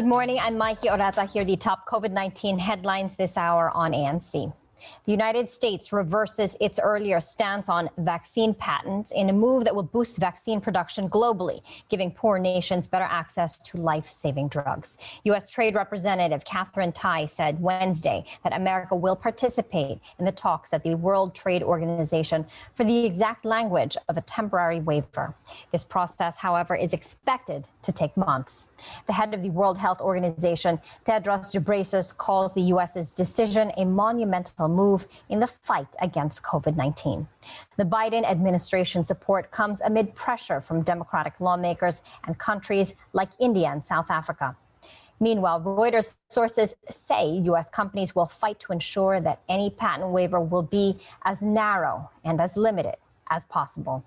Good morning. I'm Mikey Orata. Here the top COVID 19 headlines this hour on ANC. The United States reverses its earlier stance on vaccine patents in a move that will boost vaccine production globally, giving poor nations better access to life saving drugs. U.S. Trade Representative Katherine Tai said Wednesday that America will participate in the talks at the World Trade Organization for the exact language of a temporary waiver. This process, however, is expected to take months. The head of the World Health Organization, Tedros Ghebreyesus, calls the U.S.'s decision a monumental move in the fight against COVID 19. The Biden administration support comes amid pressure from Democratic lawmakers and countries like India and South Africa. Meanwhile, Reuters sources say U.S. companies will fight to ensure that any patent waiver will be as narrow and as limited as possible.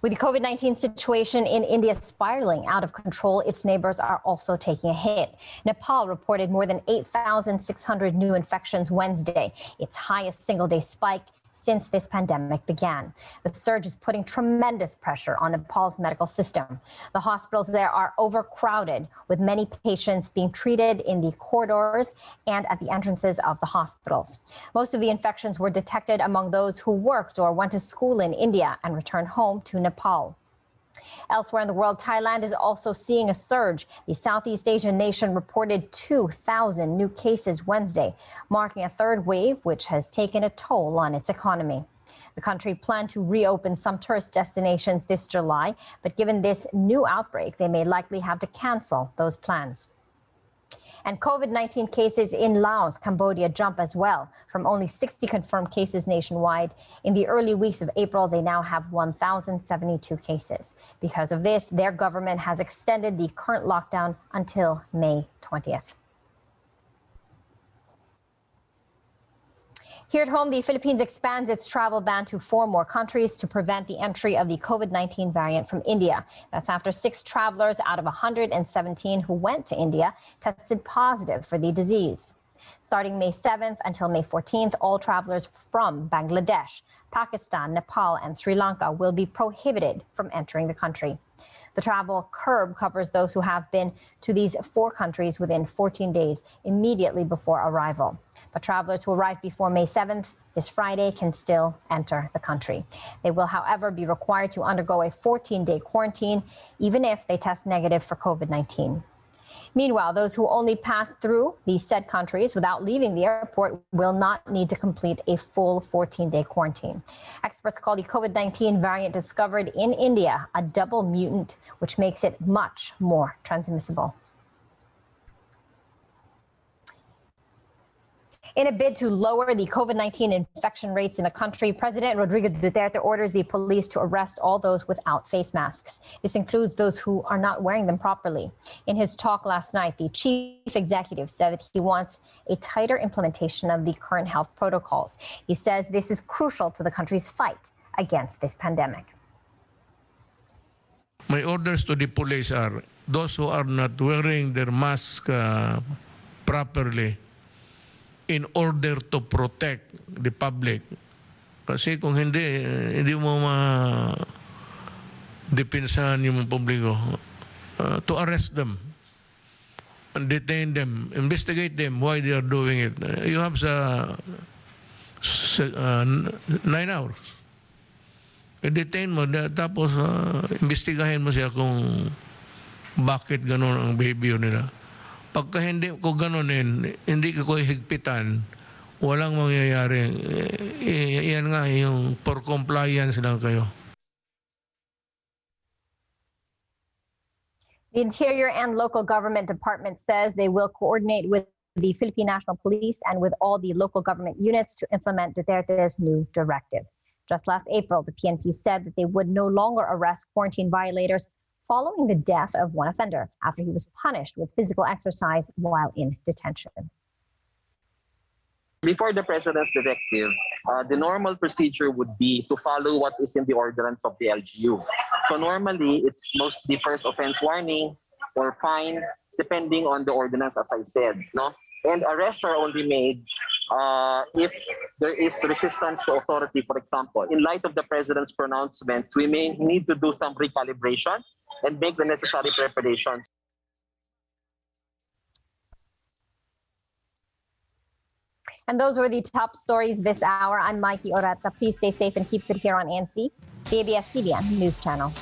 With the COVID 19 situation in India spiraling out of control, its neighbors are also taking a hit. Nepal reported more than 8,600 new infections Wednesday, its highest single day spike since this pandemic began. The surge is putting tremendous pressure on Nepal's medical system. The hospitals there are overcrowded, with many patients being treated in the corridors and at the entrances of the hospitals. Most of the infections were detected among those who worked or went to school in India and returned home to Nepal. Elsewhere in the world, Thailand is also seeing a surge. The Southeast Asian nation reported 2,000 new cases Wednesday, marking a third wave, which has taken a toll on its economy. The country planned to reopen some tourist destinations this July, but given this new outbreak, they may likely have to cancel those plans. And COVID 19 cases in Laos, Cambodia jump as well from only 60 confirmed cases nationwide. In the early weeks of April, they now have 1,072 cases. Because of this, their government has extended the current lockdown until May 20th. Here at home, the Philippines expands its travel ban to four more countries to prevent the entry of the COVID 19 variant from India. That's after six travelers out of 117 who went to India tested positive for the disease. Starting May 7th until May 14th, all travelers from Bangladesh, Pakistan, Nepal, and Sri Lanka will be prohibited from entering the country. The travel curb covers those who have been to these four countries within 14 days immediately before arrival. But travelers who arrive before May 7th, this Friday, can still enter the country. They will, however, be required to undergo a 14 day quarantine, even if they test negative for COVID 19. Meanwhile, those who only pass through these said countries without leaving the airport will not need to complete a full 14 day quarantine. Experts call the COVID 19 variant discovered in India a double mutant, which makes it much more transmissible. In a bid to lower the COVID 19 infection rates in the country, President Rodrigo Duterte orders the police to arrest all those without face masks. This includes those who are not wearing them properly. In his talk last night, the chief executive said that he wants a tighter implementation of the current health protocols. He says this is crucial to the country's fight against this pandemic. My orders to the police are those who are not wearing their mask uh, properly in order to protect the public. Kasi kung hindi, hindi mo ma depensahan yung publiko uh, to arrest them and detain them, investigate them why they are doing it. Uh, you have sa uh, nine hours. I-detain mo, tapos uh, investigahin mo siya kung bakit ganun ang behavior nila. Pagka hindi ko ganunin, hindi ko higpitan, walang mangyayari. Eh, eh, Iyan nga, yung for compliance lang kayo. The Interior and local government department says they will coordinate with the Philippine National Police and with all the local government units to implement Duterte's new directive. Just last April, the PNP said that they would no longer arrest quarantine violators following the death of one offender after he was punished with physical exercise while in detention. Before the president's directive, uh, the normal procedure would be to follow what is in the ordinance of the LGU. So normally, it's mostly first offense warning or fine, depending on the ordinance, as I said. No? And arrests are only made uh, if there is resistance to authority, for example, in light of the president's pronouncements, we may need to do some recalibration and make the necessary preparations. And those were the top stories this hour. I'm Mikey Orata. Please stay safe and keep it here on ANC, the ABS-CBN News Channel.